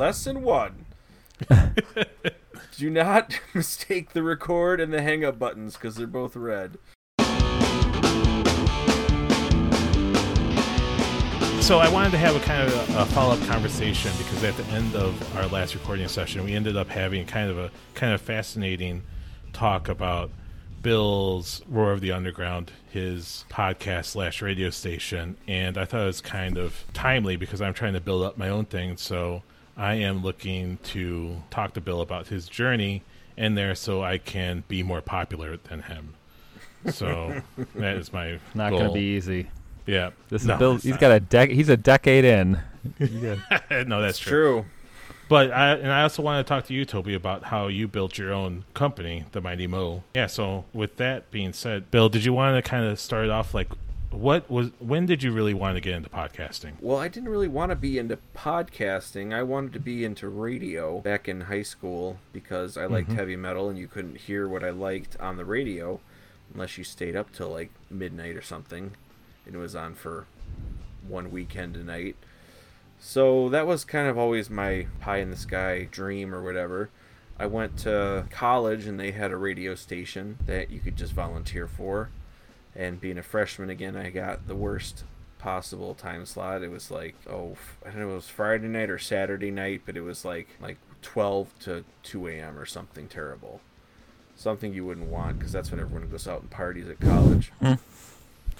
Lesson one. Do not mistake the record and the hang up buttons because they're both red. So I wanted to have a kind of a, a follow-up conversation because at the end of our last recording session, we ended up having kind of a kind of fascinating talk about Bill's Roar of the Underground, his podcast slash radio station, and I thought it was kind of timely because I'm trying to build up my own thing. So I am looking to talk to Bill about his journey in there, so I can be more popular than him. So that is my Not going to be easy. Yeah, This is No, Bill. it's He's not. got a dec. He's a decade in. no, that's true. True. But I and I also want to talk to you, Toby, about how you built your own company, the Mighty Mo. Yeah. So with that being said, Bill, did you want to kind of start off like what was when did you really want to get into podcasting? Well, I didn't really want to be into podcasting. I wanted to be into radio back in high school because I liked mm-hmm. heavy metal and you couldn't hear what I liked on the radio unless you stayed up till like midnight or something and it was on for one weekend a night. So that was kind of always my pie in the sky dream or whatever. I went to college and they had a radio station that you could just volunteer for. And being a freshman again, I got the worst possible time slot. It was like, oh, f- I don't know, it was Friday night or Saturday night, but it was like like 12 to 2 a.m. or something terrible. Something you wouldn't want because that's when everyone goes out and parties at college.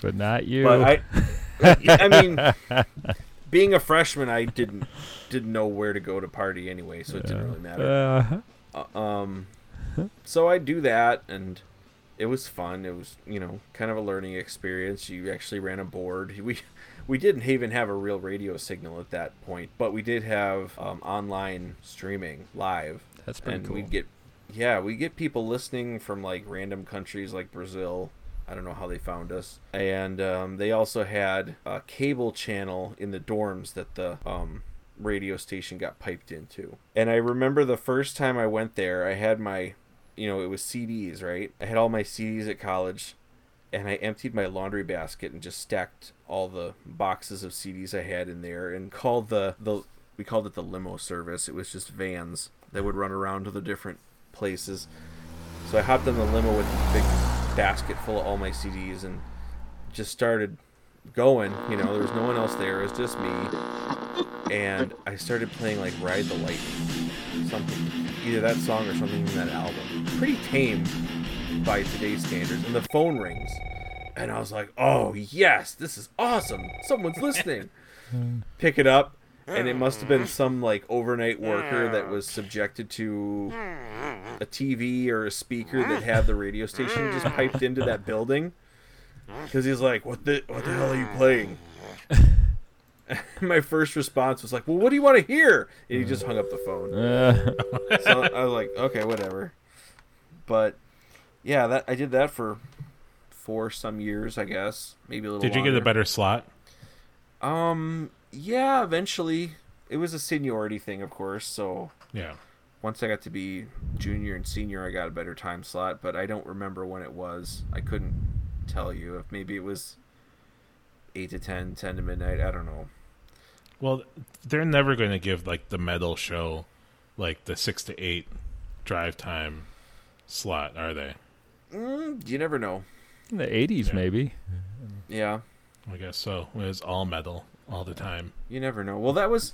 But not you. But I, I mean, being a freshman, I didn't didn't know where to go to party anyway, so it didn't really matter. Uh, Uh, um, so I do that, and it was fun. It was you know kind of a learning experience. You actually ran a board. We we didn't even have a real radio signal at that point, but we did have um, online streaming live, that's pretty and cool. we'd get yeah we get people listening from like random countries like Brazil. I don't know how they found us, and um, they also had a cable channel in the dorms that the um, radio station got piped into. And I remember the first time I went there, I had my, you know, it was CDs, right? I had all my CDs at college, and I emptied my laundry basket and just stacked all the boxes of CDs I had in there, and called the the we called it the limo service. It was just vans that would run around to the different places. So I hopped in the limo with a big basket full of all my CDs and just started going. You know, there was no one else there. It was just me. And I started playing like Ride the Lightning. Something. Either that song or something in that album. Pretty tame by today's standards. And the phone rings. And I was like, oh, yes, this is awesome. Someone's listening. Pick it up. And it must have been some like overnight worker that was subjected to a TV or a speaker that had the radio station just piped into that building. Because he's like, "What the what the hell are you playing?" My first response was like, "Well, what do you want to hear?" And he just hung up the phone. Uh, So I was like, "Okay, whatever." But yeah, that I did that for for some years, I guess, maybe a little. Did you get a better slot? Um, yeah, eventually. It was a seniority thing, of course. So Yeah. once I got to be junior and senior, I got a better time slot, but I don't remember when it was. I couldn't tell you if maybe it was 8 to 10, 10 to midnight. I don't know. Well, they're never going to give like the metal show like the 6 to 8 drive time slot, are they? Mm, you never know. in the 80s, Yeah. maybe. Yeah, I guess so. It was all metal all the time. you never know. Well, that was.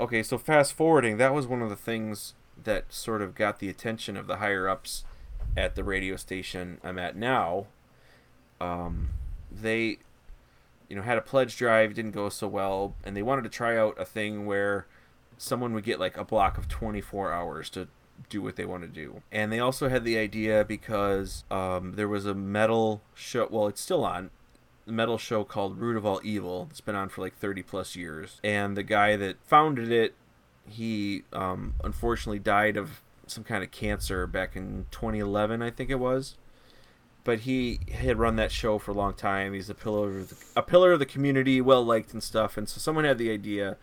Okay, so fast forwarding, that was one of the things that sort of got the attention of the higher ups at the radio station I'm at now. Um, they, you know, had a pledge drive, didn't go so well, and they wanted to try out a thing where someone would get like a block of 24 hours to do what they want to do. And they also had the idea because um, there was a metal show, well, it's still on, metal show called Root of All Evil. It's been on for like 30 plus years. And the guy that founded it, he um, unfortunately died of some kind of cancer back in 2011, I think it was. But he had run that show for a long time. He's a pillar of the, a pillar of the community, well liked and stuff. And so someone had the idea,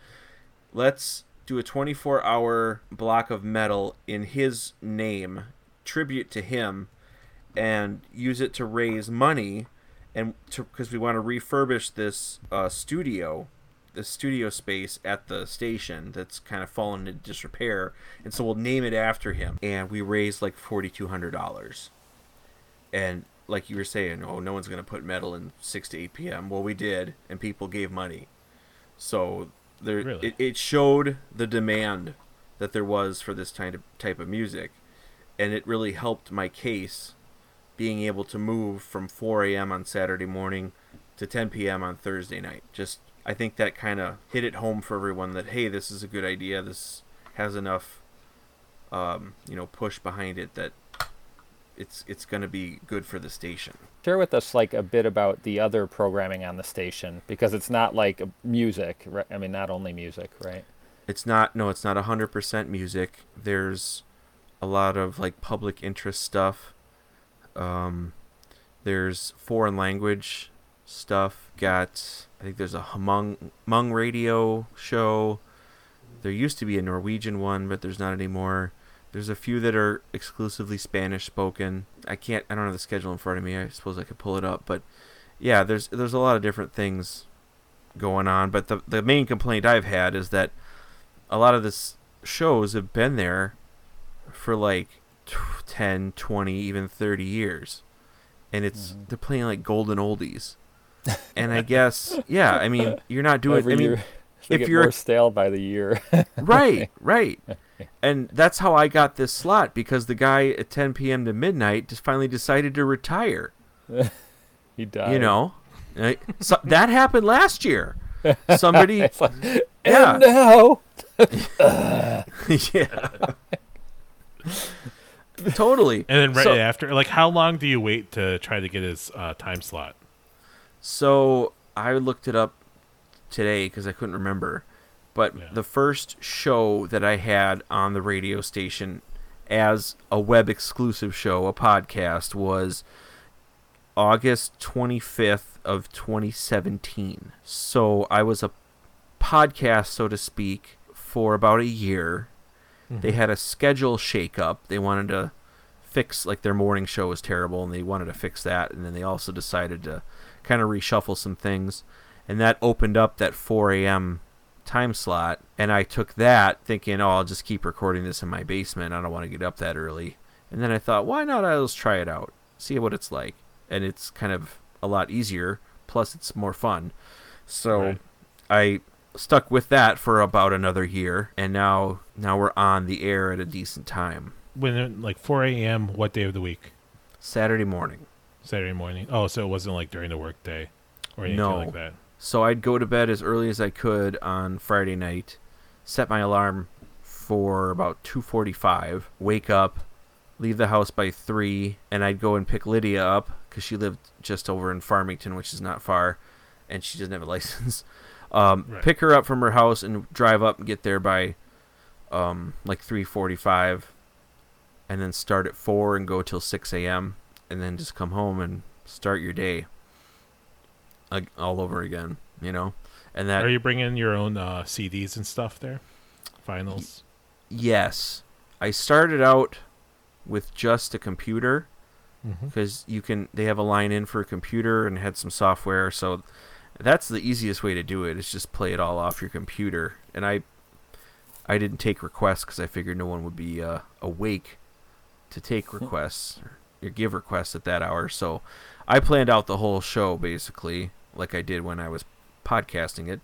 let's do a 24 hour block of metal in his name, tribute to him, and use it to raise money and because we want to refurbish this uh, studio the studio space at the station that's kind of fallen into disrepair, and so we'll name it after him. And we raised like forty two hundred dollars, and like you were saying, oh, no one's gonna put metal in six to eight p.m. Well, we did, and people gave money, so there Really? it, it showed the demand that there was for this kind of type of music, and it really helped my case being able to move from 4 a.m. on Saturday morning to 10 p.m. on Thursday night. Just I think that kind of hit it home for everyone that hey, this is a good idea. This has enough, um, you know, push behind it that it's it's going to be good for the station. Share with us like a bit about the other programming on the station because it's not like music. Right? I mean, not only music, right? It's not no, it's not 100% music. There's a lot of like public interest stuff. Um, there's foreign language stuff. Got I think there's a Hmong Hmong radio show. There used to be a Norwegian one, but there's not anymore. There's a few that are exclusively Spanish spoken. I can't. I don't have the schedule in front of me. I suppose I could pull it up, but yeah, there's there's a lot of different things going on. But the the main complaint I've had is that a lot of this shows have been there for like t- 10, 20, even 30 years. And it's mm-hmm. they're playing like golden oldies. And I guess yeah, I mean, you're not doing Every I mean, year, if you're- more stale by the year. right, right. And that's how I got this slot because the guy at 10 p.m. to midnight just finally decided to retire. he died. You know, so that happened last year. Somebody, It's like, Yeah. and now yeah, totally. And then right So- after, like, how long do you wait to try to get his uh, time slot? So I looked it up today because I couldn't remember. But Yeah. the first show that I had on the radio station as a web exclusive show, a podcast, was August 25th of 2017. So I was a podcast, so to speak, for about a year. They mm-hmm. had a schedule shakeup. They wanted to fix like their morning show was terrible and they wanted to fix that and then they also decided to kind of reshuffle some things and that opened up that 4 a.m time slot and i took that thinking oh i'll just keep recording this in my basement i don't want to get up that early and then i thought why not i'll just try it out see what it's like and it's kind of a lot easier plus it's more fun so Right. i stuck with that for about another year and now now we're on the air at a decent time When, like, 4 a.m., what day of the week? saturday morning Saturday morning? Oh, so it wasn't, like, during the workday or anything No. like that. So I'd go to bed as early as I could on Friday night, set my alarm for about 2:45, wake up, leave the house by 3, and I'd go and pick Lydia up cuz she lived just over in Farmington, which is not far, and she doesn't have a license. Um, Right. pick her up from her house and drive up and get there by um, like 3:45 and then start at 4 and go till 6 a.m. and then just come home and start your day like all over again, you know. And that Are you bringing your own uh, CDs and stuff there? Finals? yes, I started out with just a computer Mm-hmm. because you can they have a line in for a computer and had some software, so that's the easiest way to do it. Is just play it all off your computer. And I I didn't take requests because I figured no one would be uh, awake to take requests or, or give requests at that hour. So I planned out the whole show basically, like I did when I was podcasting it,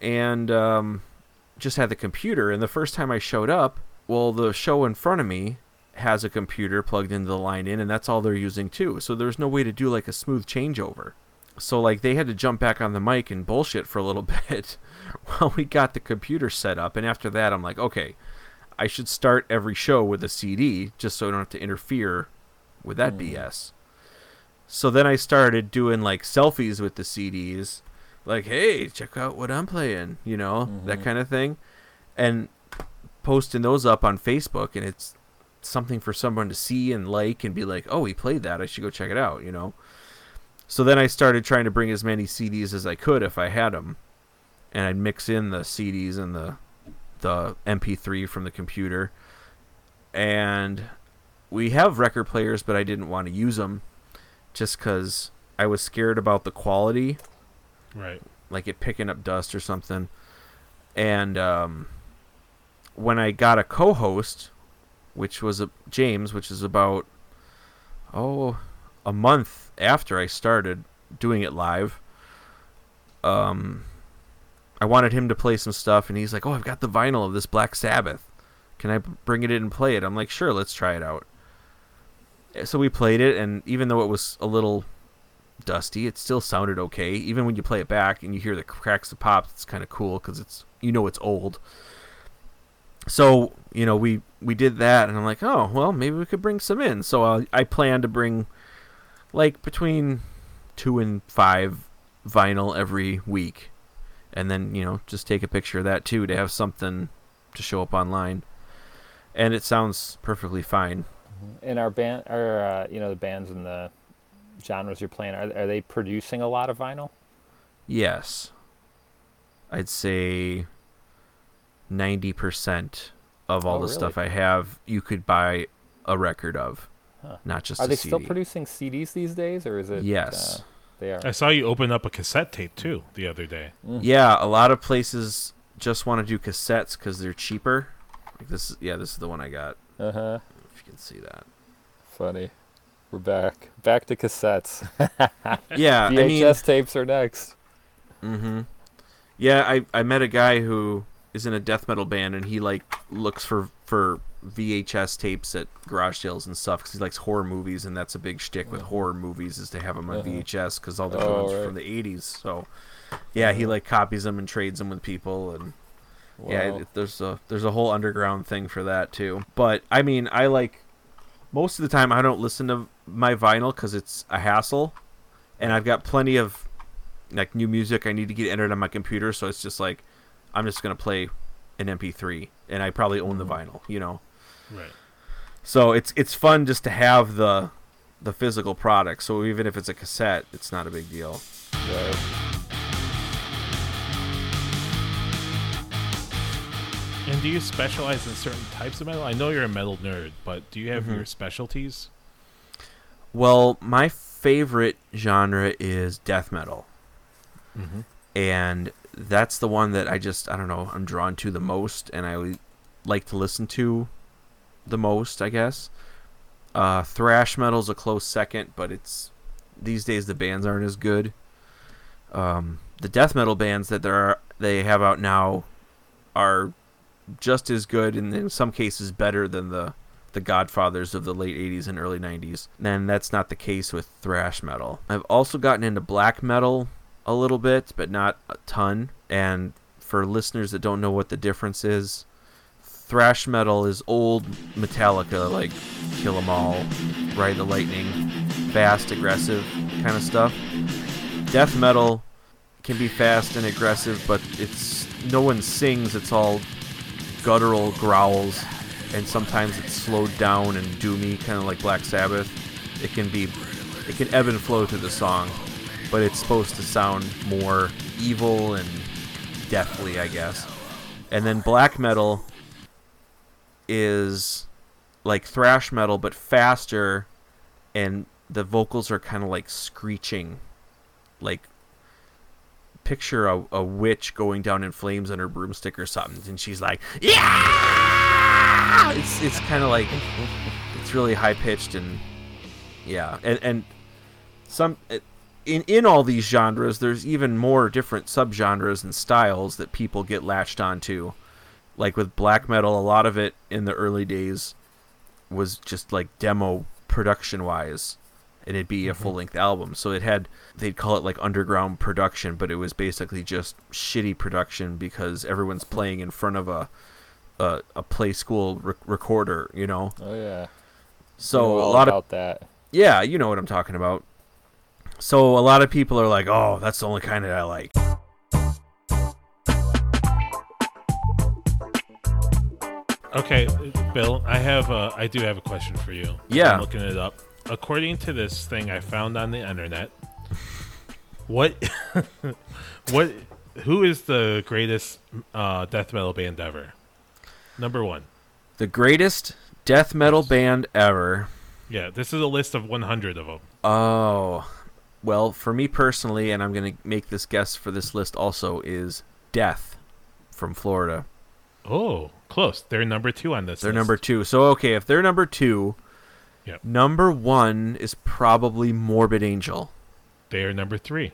and um, just had the computer. And the first time I showed up, well, the show in front of me has a computer plugged into the line in, and that's all they're using too. So there's no way to do like a smooth changeover. So like they had to jump back on the mic and bullshit for a little bit while we got the computer set up. And after that, I'm like, okay, I should start every show with a CD just so I don't have to interfere with that BS. So then I started doing like selfies with the CDs, like, hey, check out what I'm playing, you know, that mm-hmm. kind of thing, and posting those up on Facebook, and it's something for someone to see and like and be like, oh, he played that, I should go check it out, you know. So then I started trying to bring as many CDs as I could if I had them, and I'd mix in the CDs and the the MP3 from the computer, and we have record players, but I didn't want to use them just because I was scared about the quality Right. like it picking up dust or something. And um, when I got a co-host, which was a James, which is about oh a month after I started doing it live. Um, I wanted him to play some stuff, and he's like, "Oh, I've got the vinyl of this Black Sabbath. Can I bring it in and play it?" I'm like, "Sure, let's try it out." So we played it, and even though it was a little dusty, it still sounded okay. Even when you play it back and you hear the cracks, the pops, it's kind of cool because it's you know it's old. So you know we we did that, and I'm like, oh well, maybe we could bring some in. So uh, I plan to bring like between two and five vinyl every week, and then you know just take a picture of that too to have something to show up online. And it sounds perfectly fine. In our band, or uh, you know, the bands and the genres you're playing, are are they producing a lot of vinyl? Yes. I'd say 90% of all Oh, the really? stuff I have you could buy a record of, Huh. not just Are a they CD. still producing CDs these days, or is it? Yes. uh, they are. I saw you open up a cassette tape too the other day. Yeah, a lot of places just want to do cassettes because they're cheaper. Like this, yeah, this is the one I got. Uh huh. You can see that. Funny. We're back. Back to cassettes. Yeah, I VHS mean, tapes are next. Mm-hmm. Yeah, I I met a guy who is in a death metal band, and he like looks for for VHS tapes at garage sales and stuff because he likes horror movies, and that's a big shtick with horror movies is to have them on Uh-huh. VHS because all the Oh, ones right. from the '80s. So, yeah, he like copies them and trades them with people, and yeah, Wow. it, there's a there's a whole underground thing for that too. But I mean, I like most of the time I don't listen to my vinyl because it's a hassle, and I've got plenty of like new music I need to get entered on my computer, so it's just like I'm just gonna play an MP3, and I probably own the mm-hmm. vinyl, you know. Right. So it's it's fun just to have the the physical product. So even if it's a cassette, it's not a big deal. Right. And do you specialize in certain types of metal? I know you're a metal nerd, but do you have Mhm. your specialties? Well, my favorite genre is death metal. Mm-hmm. and that's the one that I just I don't know I'm drawn to the most, and I like to listen to the most, I guess. Uh, thrash metal's a close second, but it's these days the bands aren't as good. Um, the death metal bands that there are they have out now are just as good, and in mm-hmm. some cases better than the the Godfathers of the late 80s and early 90s. And that's not the case with thrash metal. I've also gotten into black metal a little bit, but not a ton. And for listeners that don't know what the difference is, thrash metal is old Metallica, like Kill 'Em All, Ride the Lightning, fast, aggressive kind of stuff. Death metal can be fast and aggressive, but it's no one sings. It's all guttural growls, and sometimes it's slowed down and doomy, kind of like Black Sabbath. It can be, it can ebb and flow to the song, but it's supposed to sound more evil and deathly, I guess. And then black metal is like thrash metal, but faster, and the vocals are kind of like screeching, like picture a, a witch going down in flames on her broomstick or something, and she's like, "Yeah!" It's it's kind of like it's really high pitched and yeah, and and some in in all these genres, there's even more different subgenres and styles that people get latched onto. Like with black metal, a lot of it in the early days was just like demo production wise and it'd be a mm-hmm. full length album. So it had they'd call it like underground production, but it was basically just shitty production because everyone's playing in front of a a, a play school rec- recorder, you know. Oh yeah. So Know a all lot of that. yeah, you know what I'm talking about. So a lot of people are like, "Oh, that's the only kind that I like." Okay, Bill, I have a, I do have a question for you. Yeah. I'm looking it up. According to this thing I found on the internet, what, what, who is the greatest uh, death metal band ever? Number one. The greatest death metal band ever. Yeah, this is a list of 100 of them. Oh, Well, for me personally, and I'm going to make this guess for this list also, is Death from Florida. Oh, close. They're number two on this. They're list. number two. So, okay, if they're number two, Yep. number one is probably Morbid Angel. They are number three.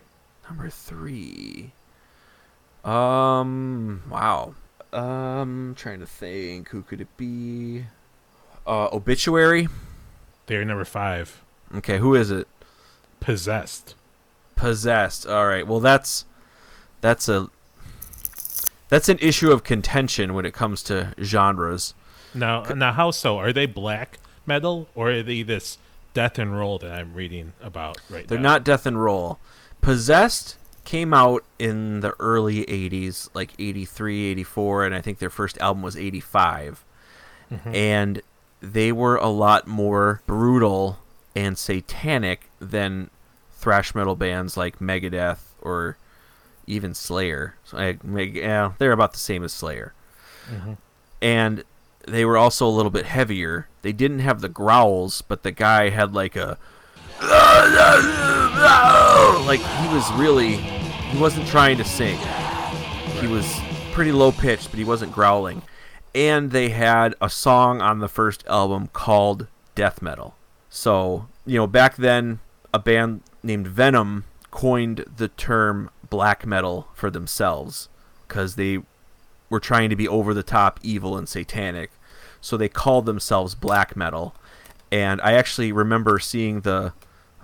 Number three. Um, wow. Um, trying to think. Who could it be? Uh, Obituary. They are number five. Okay, who is it? Possessed. Possessed. All right. Well, that's that's a that's an issue of contention when it comes to genres. Now, now, how so? Are they black metal or are they this death and roll that I'm reading about right now? They're now? not death and roll. Possessed came out in the early 80s, like 83, 84, and I think their first album was 85. Mm-hmm. And they were a lot more brutal and satanic than thrash metal bands like Megadeth or even Slayer. So I, yeah, they're about the same as Slayer. Mm-hmm. And they were also a little bit heavier. They didn't have the growls, but the guy had like a like he was really he wasn't trying to sing. He was pretty low pitched but he wasn't growling. And they had a song on the first album called death metal. So you know back then a band named venom coined the term black metal for themselves because they were trying to be over the top evil and satanic so they called themselves black metal and i actually remember seeing the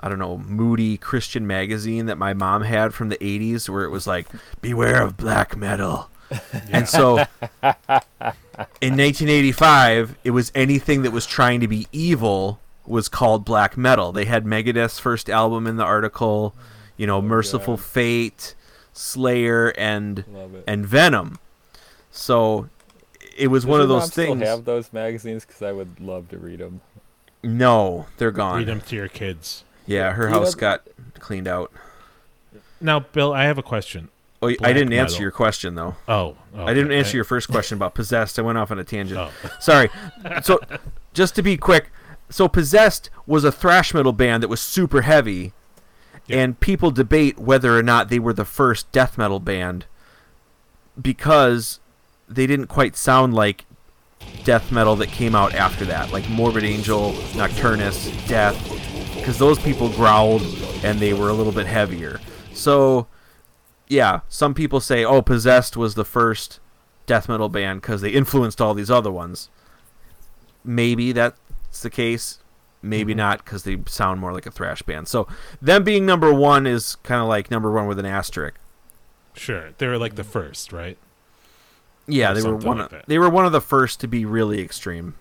I don't know, moody Christian magazine that my mom had from the 80s where it was like, beware of black metal. And so in 1985, it was anything that was trying to be evil was called black metal. They had Megadeth's first album in the article, you know, oh, Merciful God. Fate, Slayer, and and Venom. So it was Does one of those things. Still have those magazines because I would love to read them. No, they're gone. Read them to your kids. Yeah, her You know- house got cleaned out. Now, Bill, I have a question. Oh, I didn't answer your question though. Oh, oh, I didn't okay. answer your first question about possessed. I went off on a tangent. Oh. Sorry. So, just to be quick, so possessed was a thrash metal band that was super heavy, Yep. and people debate whether or not they were the first death metal band because they didn't quite sound like death metal that came out after that, like Morbid Angel, Nocturnus, Death, because those people growled and they were a little bit heavier. So, yeah, some people say, oh, Possessed was the first death metal band because they influenced all these other ones. Maybe that's the case. Maybe Mhm. not because they sound more like a thrash band. So, them being number one is kind of like number one with an asterisk. Sure, they were like the first, right? Yeah, they were one. like of, they were one of the first to be really extreme.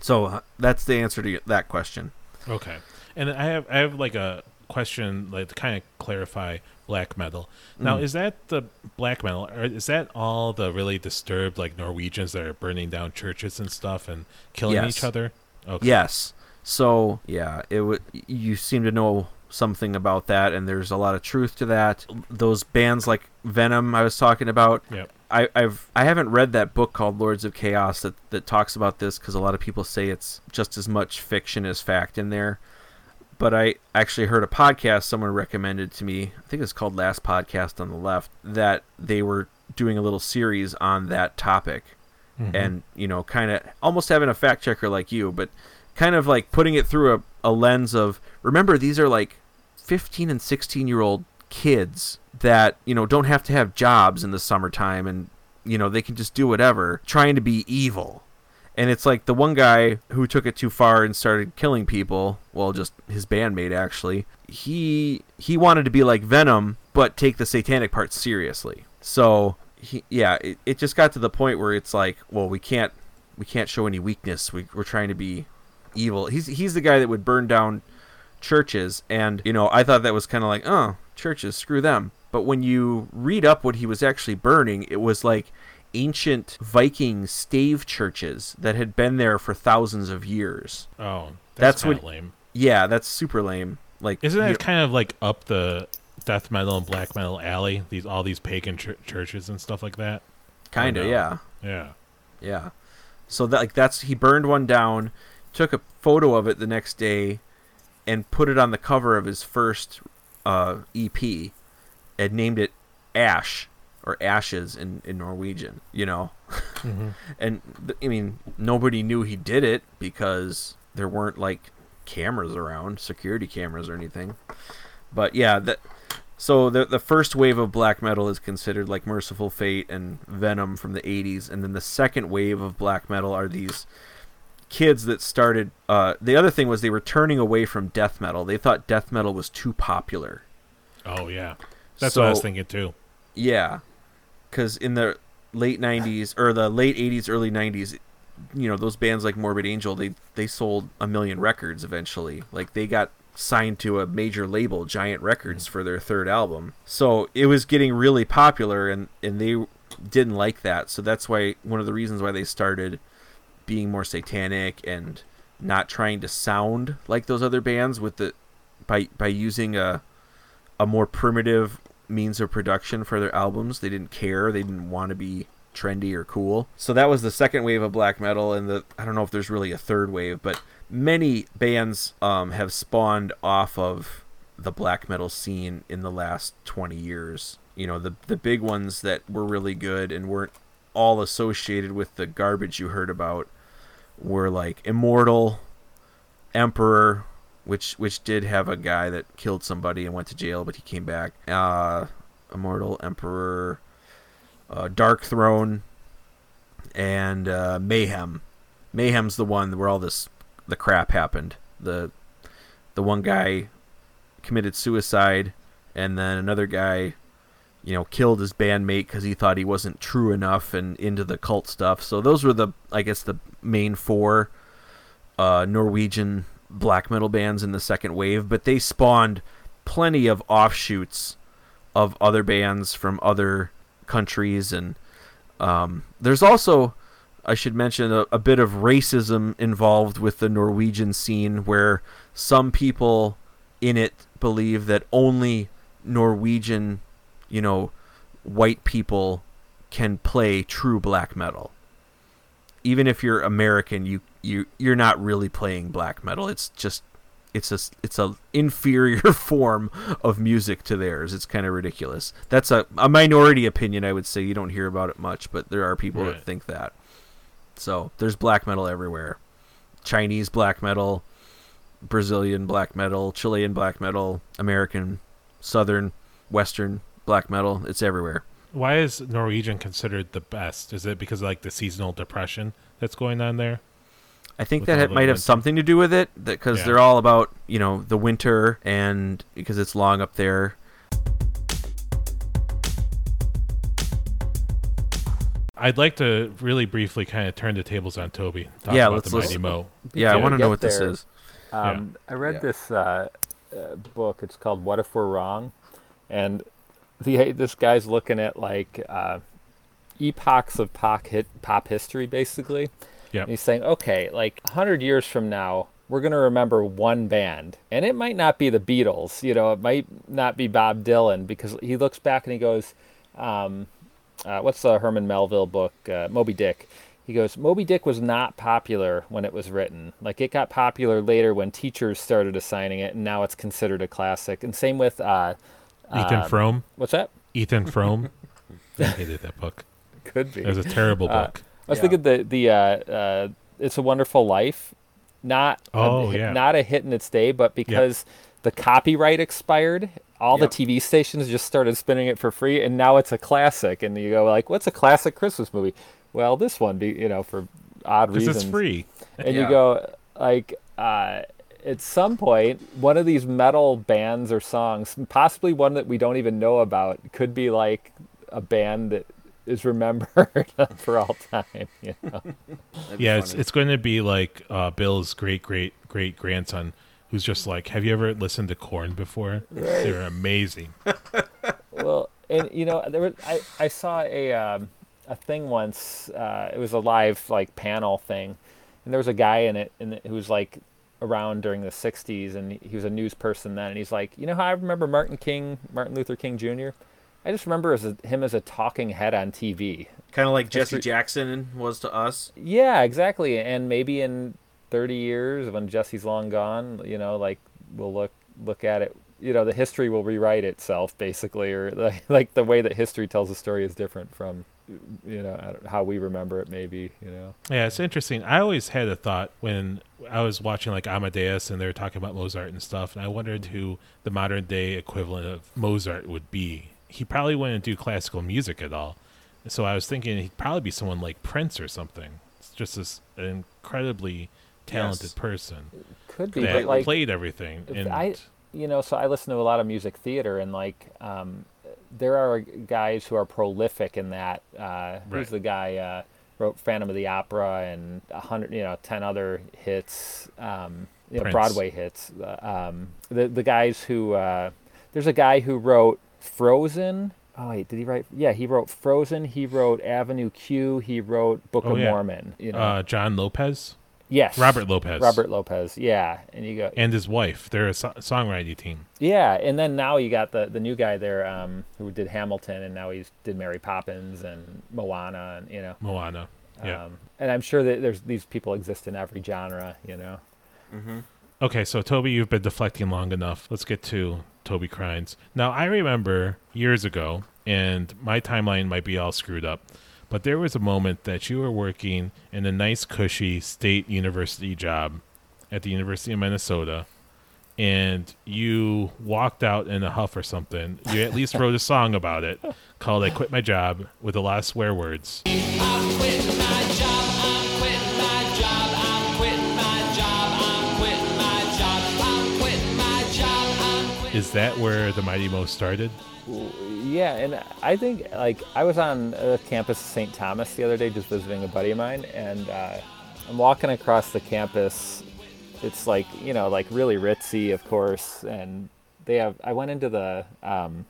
So uh, that's the answer to that question. Okay. And I have I have like a question like to kind of clarify black metal. Now, Mm. is that the black metal or is that all the really disturbed like Norwegians that are burning down churches and stuff and killing Yes. each other? Okay. Yes. So yeah, it would. You seem to know something about that, and there's a lot of truth to that. Those bands like Venom, I was talking about. Yep. I, I've I haven't read that book called Lords of Chaos that that talks about this because a lot of people say it's just as much fiction as fact in there. But I actually heard a podcast someone recommended to me. I think it's called Last Podcast on the Left that they were doing a little series on that topic Mhm. and you know kind of almost having a fact checker like you but kind of like putting it through a, a lens of remember these are like 15 and 16 year old kids that you know don't have to have jobs in the summertime and you know they can just do whatever trying to be evil. And it's like the one guy who took it too far and started killing people well just his bandmate actually he he wanted to be like venom but take the satanic part seriously. So he, yeah it, it just got to the point where it's like well we can't we can't show any weakness. We, we're trying to be evil. He's he's the guy that would burn down churches and you know i thought that was kind of like oh churches screw them but when you read up what he was actually burning it was like ancient viking stave churches that had been there for thousands of years Oh, That's that's, what- lame. yeah that's super lame like Isn't that kind of like up the death metal and black metal alley? These all these pagan ch- churches and stuff like that. kind of yeah Yeah. Yeah. So that like that's he burned one down, took a photo of it the next day, and put it on the cover of his first uh, EP and named it Ash or Ashes in, in Norwegian, you know? and th- I mean, nobody knew he did it because there weren't like cameras around, security cameras or anything. But yeah, that so the the first wave of black metal is considered like Mercyful Fate and Venom from the 80s and then the second wave of black metal are these kids that started uh, the other thing was they were turning away from death metal. They thought death metal was too popular. Oh yeah, that's what I was thinking too. Yeah, because in the late '90s or the late '80s, early '90s, you know, those bands like Morbid Angel, they they sold a million records eventually. Like they got signed to a major label, Giant Records, for their third album. So it was getting really popular, and and they didn't like that. So that's why one of the reasons why they started being more satanic and not trying to sound like those other bands with the by by using a a more primitive means of production for their albums. They didn't care. They didn't want to be trendy or cool. So that was the second wave of black metal, and the I don't know if there's really a third wave, but many bands um, have spawned off of the black metal scene in the last 20 years. You know, the the big ones that were really good and weren't all associated with the garbage you heard about were like Immortal, Emperor, which which did have a guy that killed somebody and went to jail, but he came back. Uh, Immortal Emperor, uh, Darkthrone, and uh, Mayhem. Mayhem's the one where all this the crap happened. The the one guy committed suicide, and then another guy, you know, killed his bandmate because he thought he wasn't true enough and into the cult stuff. So those were the I guess the main four uh, Norwegian black metal bands in the second wave, but they spawned plenty of offshoots of other bands from other countries, and um, there's also, I should mention, a, a bit of racism involved with the Norwegian scene, where some people in it believe that only Norwegian, you know, white people can play true black metal even if you're American, you you you're not really playing black metal. It's just it's a it's a inferior form of music to theirs. It's kind of ridiculous. That's a a minority opinion, I would say. You don't hear about it much, but there are people Right. that think that. So there's black metal everywhere. Chinese black metal, Brazilian black metal, Chilean black metal, American, Southern, Western black metal. It's everywhere. Why is Norwegian considered the best? Is it because of like the seasonal depression that's going on there? I think with that it might have winter. something to do with it because Yeah. they're all about you know the winter and because it's long up there. I'd like to really briefly kind of turn the tables on Toby. Talk Yeah, about let's the Mighty listen. Mo. Yeah, I want to know get what this is. Um, I read Yeah. this uh, uh, book. It's called "What If We're Wrong," and the this guy's looking at like uh, epochs of pop hit pop history, basically. Yep. And he's saying, okay, like hundred years from now, we're gonna remember one band, and it might not be the Beatles. You know, it might not be Bob Dylan because he looks back and he goes, um, uh, "What's the Herman Melville book, uh, Moby Dick?" He goes, Moby Dick was not popular when it was written. Like it got popular later when teachers started assigning it, and now it's considered a classic. And same with uh, Ethan um, Frome. What's that? Ethan Frome. I hated that book. Could be. It was a terrible Uh, book. I was Yeah. thinking the the uh, uh, It's a Wonderful Life, not Oh, a, hit- yeah. not a hit in its day, but because the copyright expired, all Yep. the TV stations just started spinning it for free, and now it's a classic. And you go like, "What's a classic Christmas movie?" Well, this one, be you know, for odd Because reasons. it's free. and Yeah. you go like uh, at some point one of these metal bands or songs possibly one that we don't even know about could be like a band that is remembered for all time you know? Yeah, it's it's going to be like uh, Bill's great great great grandson, who's just like, "Have you ever listened to Korn before? They're amazing." well and you know there was i, I saw a um, a thing once uh, it was a live like panel thing and there was a guy in it and it who was like around during the 60s and he was a news person then and he's like you know how i remember martin king martin luther king jr i just remember as a, him as a talking head on tv kind of like Jesse re- Jackson was to us. yeah exactly and maybe in 30 years when jesse's long gone you know like we'll look look at it you know the history will rewrite itself basically, or like, like the way that history tells a story is different from you know how we remember it maybe you know Yeah, it's interesting. I always had a thought when I was watching like Amadeus and they were talking about Mozart and stuff, and I wondered who the modern day equivalent of Mozart would be. He probably wouldn't do classical music at all. So I was thinking he'd probably be someone like Prince or something. It's just this incredibly talented Yes. person could be that but like played everything. And I you know so I listen to a lot of music theater and like um, there are guys who are prolific in that. Uh, Right. Who's the guy uh, wrote Phantom of the Opera and a hundred you know ten other hits, um, you know Broadway hits. Uh, um, the the guys who uh, there's a guy who wrote Frozen. Oh wait, did he write? Yeah, he wrote Frozen. He wrote Avenue Q. He wrote Book Oh, of yeah. Mormon. You know, uh, John Lopez, yes, Robert Lopez, Robert Lopez. Yeah, and you go. and his wife. They're a so- songwriting team. Yeah, and then now you got the the new guy there um, who did Hamilton, and now he's did Mary Poppins and Moana, and you know. Moana. Yeah. Um, and I'm sure that there's these people exist in every genre, you know. Okay, so Toby, you've been deflecting long enough. Let's get to Toby Cryns. Now, I remember years ago, and my timeline might be all screwed up, but there was a moment that you were working in a nice, cushy state university job at the University of Minnesota, and you walked out in a huff or something. You at least wrote a song about it called I Quit My Job with a lot of swear words. Is that where the Mighty Mo started? Yeah, and I think like I was on uh, campus of St. Thomas the other day, just visiting a buddy of mine, and uh, I'm walking across the campus. It's like you know, like really ritzy, of course, and they have. I went into the um,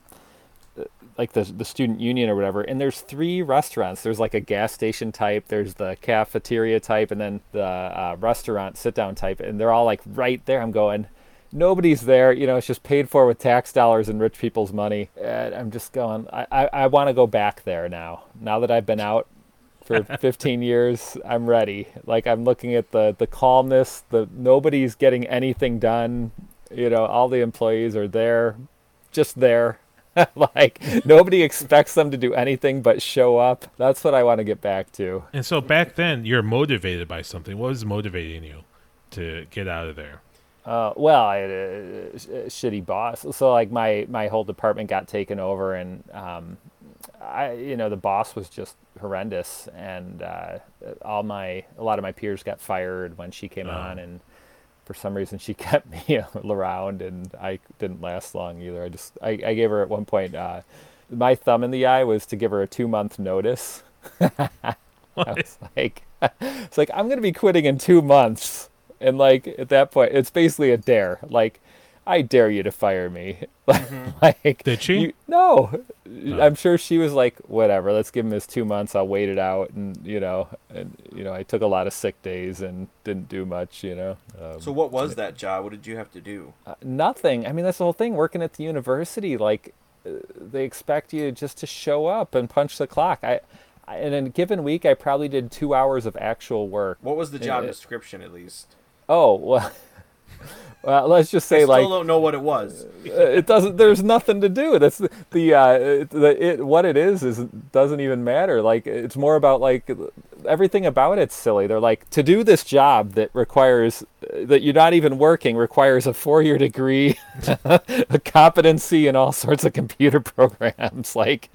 like the the student union or whatever, and there's three restaurants. There's like a gas station type, there's the cafeteria type, and then the uh, restaurant sit down type, and they're all like right there. I'm going nobody's there. You know, it's just paid for with tax dollars and rich people's money. And I'm just going. I I, I want to go back there now. Now that I've been out for 15 years, I'm ready. Like I'm looking at the the calmness. The nobody's getting anything done. You know, all the employees are there, just there. like nobody expects them to do anything but show up. That's what I want to get back to. And so back then, you're motivated by something. What was motivating you to get out of there? Uh, well, I had a, shitty boss. So like my my whole department got taken over, and um, I you know the boss was just horrendous, and uh, all my a lot of my peers got fired when she came Oh. on, and for some reason she kept me around, and I didn't last long either. I just I, I gave her at one point uh, my thumb in the eye was to give her a two month notice. I was like, it's like I'm gonna be quitting in two months, and like at that point, it's basically a dare. Like, I dare you to fire me. like, Did she? you- no, I'm sure she was like, whatever. Let's give him his two months. I'll wait it out, and you know, and you know, I took a lot of sick days and didn't do much. You know, um, So what was that job? What did you have to do? uh, nothing. I mean, that's the whole thing. Working at the university, like uh, they expect you just to show up and punch the clock. I, I in a given week, I probably did two hours of actual work. What was the job Uh, description at least? Oh well. Well, let's just I say still like don't know what it was. uh, it doesn't. There's nothing to do. That's the, the uh, it- the it what it is is doesn't even matter. Like it's more about like everything about it's silly. They're like to do this job that requires that you're not even working requires a four year degree, a competency in all sorts of computer programs. Like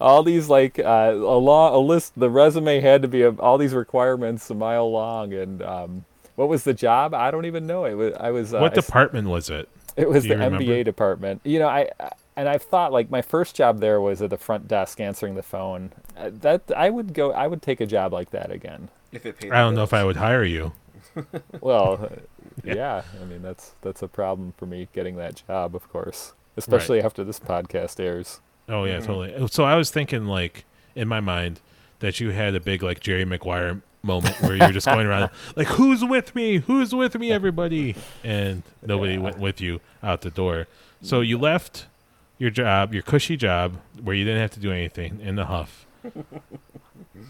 all these like uh, a law a list. The resume had to be of all these requirements a mile long and. Um, what was the job? I don't even know. It was. I was. Uh, what I s- department was it? it was the remember? MBA department. You know, I I- and I've thought like my first job there was at the front desk answering the phone. Uh, that I would go. I would take a job like that again. If it paid. I don't know if I would hire you. Well, uh, yeah. I mean, that's that's a problem for me getting that job, of course, especially after this podcast airs. Oh yeah, totally. So I was thinking like in my mind that you had a big like Jerry Maguire moment where you're just going around like who's with me? Who's with me everybody? And nobody went with you out the door. So you left your job, your cushy job where you didn't have to do anything in the huff.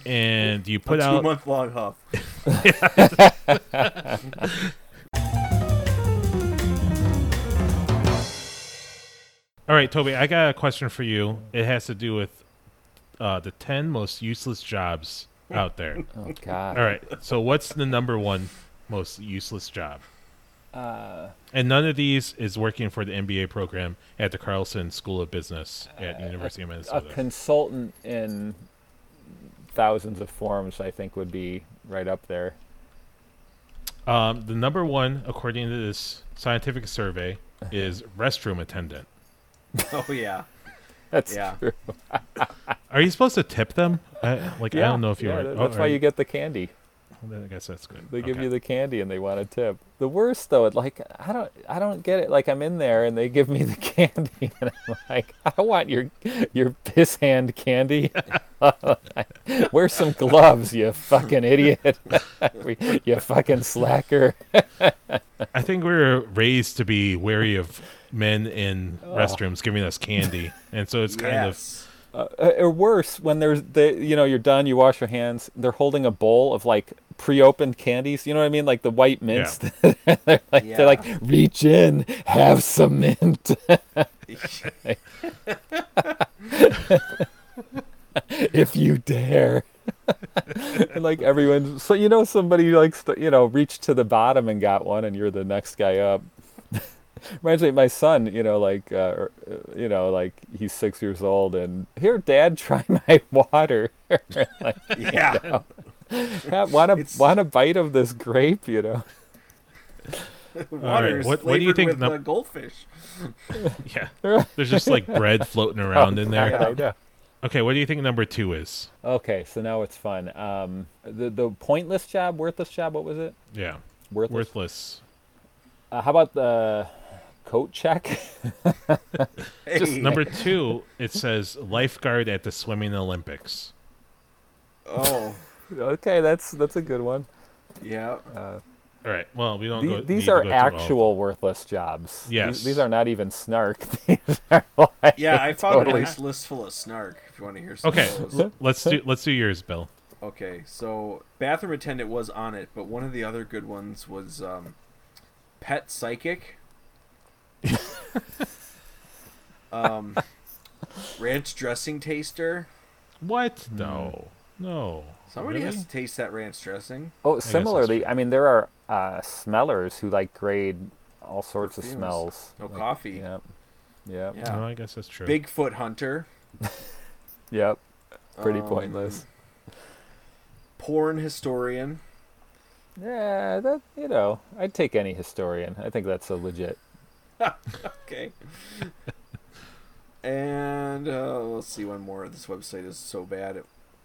And you A put two out month long huff. all right Toby, I got a question for you. It has to do with uh, the 10 most useless jobs out there. Oh God. All right. So what's the number one most useless job? Uh, And none of these is working for the MBA program at the Carlson School of Business at University of Minnesota. a consultant in thousands of forms, I think, would be right up there. Um, the number one, according to this scientific survey, is restroom attendant. Oh yeah, That's Yeah. true. Are you supposed to tip them? I, like I don't know if you yeah, are. that- oh, That's why you get the candy. I guess that's good. They give Okay. you the candy and they want a tip. The worst though, like I don't I don't get it. Like I'm in there and they give me the candy and I'm like, I want your your piss hand candy. Wear some gloves, you fucking idiot. you fucking slacker. I think we were raised to be wary of men in Oh. restrooms giving us candy, and so it's kind of yes. Uh, or worse, when there's the you know you're done, you wash your hands. They're holding a bowl of like pre-opened candies. You know what I mean, like the white mints. Yeah. they're like they're like reach in, have some mint. if you dare. and like everyone, so you know somebody like st- you know reached to the bottom and got one, and you're the next guy up. Reminds me of my son, you know, like, uh, uh, you know, like he's six years old, and here, Dad, try my water. like, yeah. want a It's- want a bite of this grape, you know? Water is what- what do you think With, num- uh, goldfish. yeah. There's just like bread floating around in there. I know. Okay, what do you think number two is? Okay, so now it's fun. Um, the the pointless job, worthless job. What was it? Yeah, Worthless. worthless. Uh, how about the coat check? Hey. Number two, it says lifeguard at the swimming Olympics. Oh, okay, that's that's a good one. yeah. All right. Well, we don't. go, These, these need to are go through all of them. actual worthless jobs. These- Yes. These, are not even snark. These are like Yeah, I found totally a nice list full of snark. If you want to hear some Okay, of those. l- let's do let's do yours, Bill. Okay, so bathroom attendant was on it, but one of the other good ones was um, pet psychic. um, ranch dressing taster. What? No, no. Somebody Really? has to taste that ranch dressing. Oh, that's similarly, I mean, there are uh, smellers who like grade all sorts of smells. No Like, coffee. Yep. Yep. Yeah. No, I guess that's true. Bigfoot hunter. Yep. Pretty Um, pointless. Porn historian. Yeah, that you know, I'd take any historian. I think that's a legit. Okay. and uh, let's see one more. This website is so bad. It,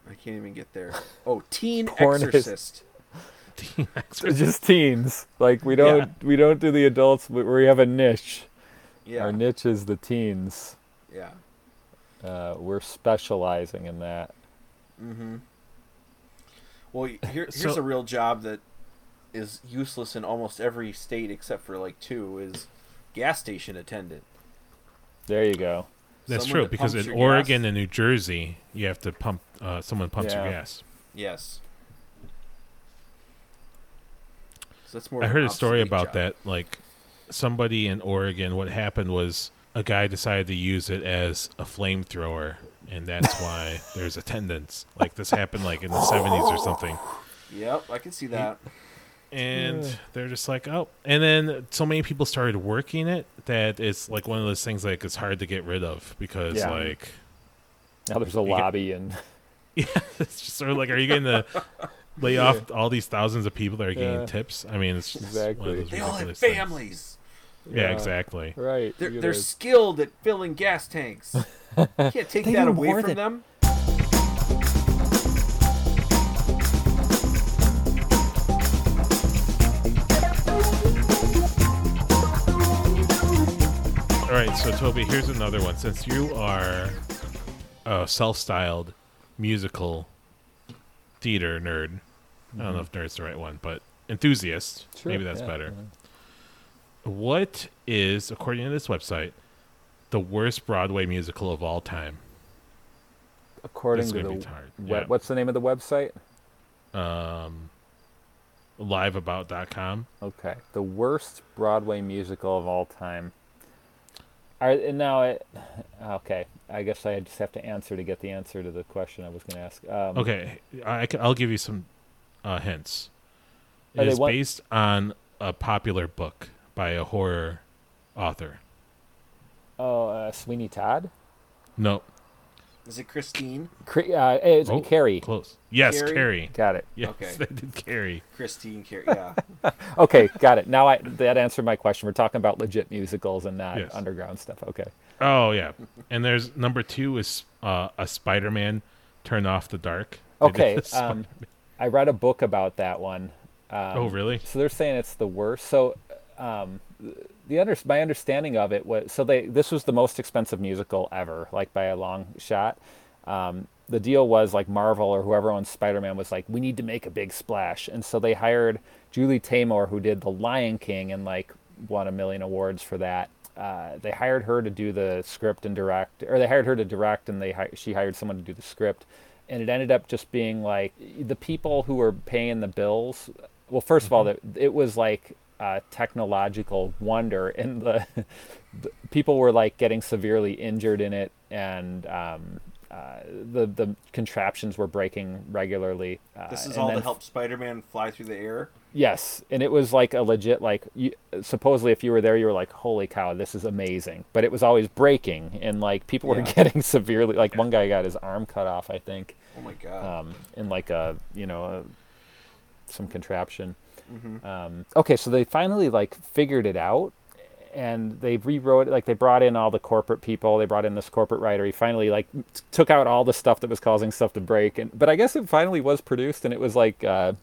I can't even get there. Oh, teen Porn is- exorcist. Just teens. Like we don't we don't do the adults. We, we have a niche. Yeah. Our niche is the teens. Yeah. Uh, we're specializing in that. Mm-hmm. Well, here, here's So- a real job that is useless in almost every state except for like two is gas station attendant. There you go. That's Someone true that because pumps in your Oregon gas. and New Jersey, you have to pump. Uh, someone pumps your gas. Yes. So that's more. I of heard a story obsolete about job. that. Like somebody in Oregon, what happened was a guy decided to use it as a flamethrower, and that's why there's attendance. Like this happened like in the 70s or something. Yep, I can see that. And they're just like, oh. And then so many people started working it that it's like one of those things like it's hard to get rid of because Yeah. like Now there's a You get- lobby and yeah, it's just sort of like, are you going to lay off all these thousands of people that are getting Yeah. tips? I mean, it's just one Exactly. of those They all have ridiculous things. families. Yeah, Yeah. exactly. right. They're, they're skilled at filling gas tanks. You can't take that away from than- them. All right, so Toby, here's another one. Since you are a self-styled musical theater nerd, I don't know if nerd's the right one, but enthusiast, Sure, maybe that's yeah, better. yeah. What is, according to this website, the worst Broadway musical of all time? according to the gonna be hard, we- yeah. what's the name of the website? Um, liveabout.com. Okay, the worst Broadway musical of all time. Are and now it, okay. I guess I just have to answer to get the answer to the question I was going to ask. Um, Okay, I, will give you some uh, hints. It is one- based on a popular book by a horror author. Oh, uh, Sweeney Todd. No, Is it Christine? Cre- uh, it's Oh, Carrie. close. Yes, Carrie? Carrie. Got it. Yes, Okay. they did Carrie. Christine Carey. Yeah. Okay, got it. Now I that answered my question. We're talking about legit musicals and not Yes. underground stuff. Okay. Oh yeah, and there's number two is uh, a Spider-Man. Turn off the dark. They Okay. Um, I read a book about that one. Um, oh really? So they're saying it's the worst. So, um, the under my understanding of it was so they this was the most expensive musical ever, like by a long shot. Um, the deal was like Marvel or whoever owns Spider-Man was like, we need to make a big splash, and so they hired Julie Taymor, who did The Lion King and like won a million awards for that. Uh, they hired her to do the script and direct, or they hired her to direct, and they she hired someone to do the script, and it ended up just being like the people who were paying the bills. Well, 1st of all, that it was like a technological wonder, and the, the people were like getting severely injured in it, and um, uh, the the contraptions were breaking regularly. Uh, This is all then to help Spider-Man fly through the air. Yes, and it was like a legit like you, supposedly if you were there you were like holy cow this is amazing, but it was always breaking and like people were Yeah. getting severely like one guy got his arm cut off I think Oh my god. um, in like a you know a, some contraption. Mm-hmm. Um, okay, so they finally like figured it out, and they rewrote it. Like they brought in all the corporate people. They brought in this corporate writer. He finally like t- took out all the stuff that was causing stuff to break. And but I guess it finally was produced, and it was like. Uh,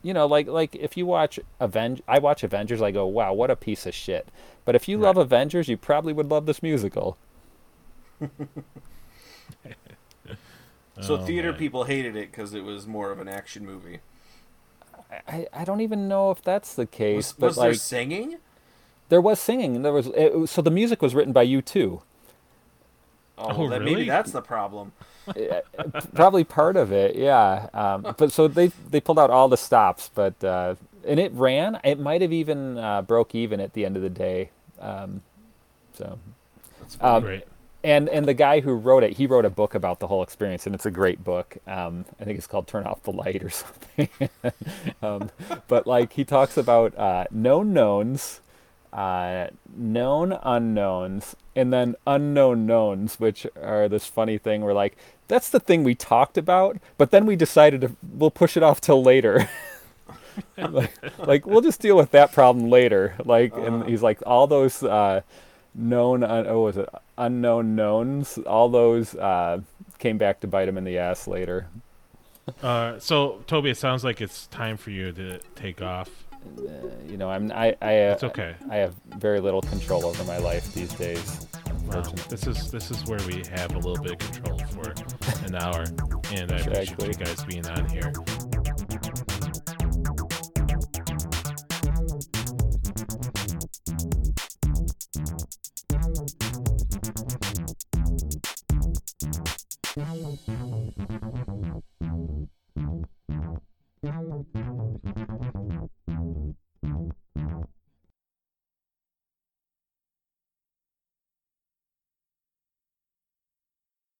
you know, like like if you watch Avenge, I watch Avengers, I go, wow, what a piece of shit. But if you love Avengers, you probably would love this musical. so Oh, theater man. people hated it because it was more of an action movie. I, I don't even know if that's the case, Was, but was like there singing? there was singing. There was it, so the music was written by you too. Oh, Oh, then really? maybe that's the problem. probably part of it yeah um, but so they they pulled out all the stops but uh, and it ran it might have even uh, broke even at the end of the day um, so um, Great. And and the guy who wrote it he wrote a book about the whole experience and it's a great book. Um, i think it's called turn off the light or something. Um, but like he talks about uh, known knowns uh, known unknowns and then unknown knowns which are this funny thing where like that's the thing we talked about but then we decided to we'll push it off till later. Like, like we'll just deal with that problem later. Like and he's like all those uh known un- oh was it unknown knowns all those uh came back to bite him in the ass later Uh, so Toby, it sounds like it's time for you to take off. you know i'm i i uh, It's okay. i have very little control over my life these days Wow. This is this is where we have a little bit of control for an hour, and I appreciate Exactly. you guys being on here.